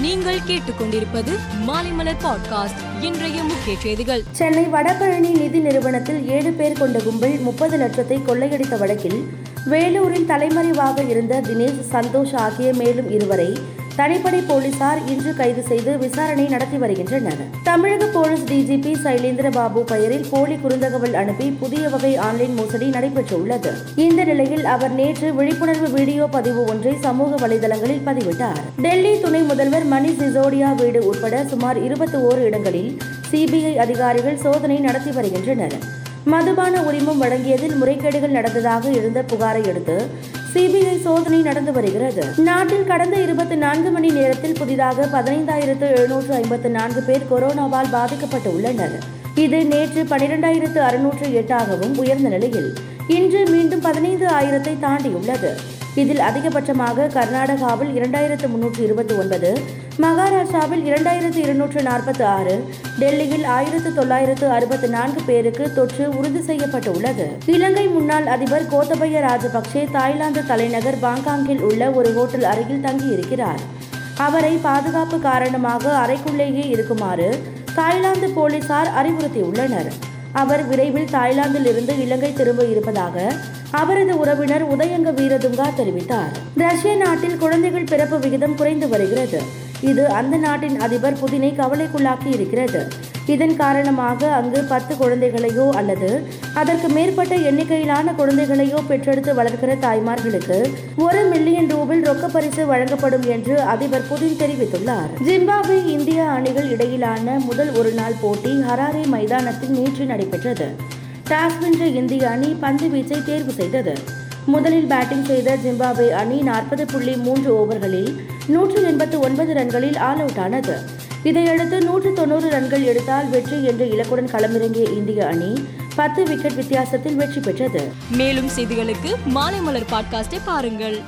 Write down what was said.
நீங்கள் கேட்டுக்கொண்டிருப்பது மாலைமலர் பாட்காஸ்ட் இன்றைய முக்கிய செய்திகள். சென்னை வடபழனி நிதி நிறுவனத்தில் ஏழு பேர் கொண்ட கும்பல் முப்பது லட்சத்தை கொள்ளையடித்த வழக்கில் வேலூரில் தலைமறைவாக இருந்த தினேஷ் சந்தோஷ் ஆகிய மேலும் இருவரை தனிப்படை போலீசார் இன்று கைது செய்து விசாரணை நடத்தி வருகின்றனர். தமிழக போலீஸ் டிஜிபி சைலேந்திர பாபு பெயரில் போலி குறுந்தகவல் அனுப்பி புதிய வகை ஆன்லைன் மோசடி நடைபெற்றுள்ளது. இந்த நிலையில் அவர் நேற்று விழிப்புணர்வு வீடியோ பதிவு ஒன்றை சமூக வலைதளங்களில் பதிவிட்டார். டெல்லி துணை முதல்வர் மணி சிசோடியா வீடு உட்பட சுமார் இருபத்தி ஓரு இடங்களில் சிபிஐ அதிகாரிகள் சோதனை நடத்தி வருகின்றனர். மதுபான உரிமம் வழங்கியதில் முறைகேடுகள் நடந்ததாக எழுந்த புகாரை அடுத்து சிபிஐ சோதனை நடந்து வருகிறது. நாட்டில் கடந்த இருபத்தி நான்கு மணி நேரத்தில் புதிதாக பதினைந்தாயிரத்து எழுநூற்று ஐம்பத்து நான்கு பேர் கொரோனாவால் பாதிக்கப்பட்டு உள்ளனர் இது நேற்று பனிரெண்டாயிரத்து அறுநூற்று எட்டாகவும் உயர்ந்த நிலையில். இன்று மீண்டும் பதினைந்து ஆயிரத்தை தாண்டியுள்ளது. இதில் அதிகபட்சமாக கர்நாடகாவில் இரண்டாயிரத்து முன்னூற்று இருபத்தி ஒன்பது மகாராஷ்டிராவில் இரண்டாயிரத்து இருநூற்று நாற்பத்தி ஆறு டெல்லியில் ஆயிரத்து தொள்ளாயிரத்து அறுபத்தி நான்கு பேருக்கு தொற்று உறுதி செய்யப்பட்டுள்ளது. இலங்கை முன்னாள் அதிபர் கோத்தபய ராஜபக்சே தாய்லாந்து தலைநகர் பாங்காங்கில் உள்ள ஒரு ஹோட்டல் அருகில் தங்கியிருக்கிறார். அவரை பாதுகாப்பு காரணமாக அறைக்குள்ளேயே இருக்குமாறு தாய்லாந்து போலீசார் அறிவுறுத்தியுள்ளனர். அவர் விரைவில் தாய்லாந்திலிருந்து இலங்கை திரும்ப இருப்பதாக அவரது உறவினர் உதயங்க வீரதுங்கா தெரிவித்தார். ரஷ்ய நாட்டில் குழந்தைகள் பிறப்பு விகிதம் குறைந்து வருகிறது. இது அந்த நாட்டின் அதிபர் புதினை கவலைக்குள்ளாக்கி இருக்கிறது. இதன் காரணமாக அங்கு பத்து குழந்தைகளையோ அல்லது அதற்கு மேற்பட்ட எண்ணிக்கையிலான குழந்தைகளையோ பெற்றெடுத்து வளர்க்கிற தாய்மார்களுக்கு ஒரு மில்லியன் ரூபில் ரொக்க பரிசு வழங்கப்படும் என்று அதிபர் புதின் தெரிவித்துள்ளார். ஜிம்பாப்வே இந்தியா அணிகள் இடையிலான முதல் ஒருநாள் போட்டி ஹராரே மைதானத்தில் நேற்று நடைபெற்றது. டாஸ் வென்ற இந்திய அணி பந்து வீச்சை தேர்வு செய்தது. முதலில் பேட்டிங் செய்த ஜிம்பாப்வே அணி நாற்பது புள்ளி மூன்று ஓவர்களில் நூற்று எண்பத்து ஒன்பது ரன்களில் ஆல் அவுட் ஆனது. இதையடுத்து நூற்று தொண்ணூறு ரன்கள் எடுத்தால் வெற்றி என்ற இலக்குடன் களமிறங்கிய இந்திய அணி பத்து விக்கெட் வித்தியாசத்தில் வெற்றி பெற்றது. மேலும் செய்திகளுக்கு மாலை மலர் பாட்காஸ்டை பாருங்கள்.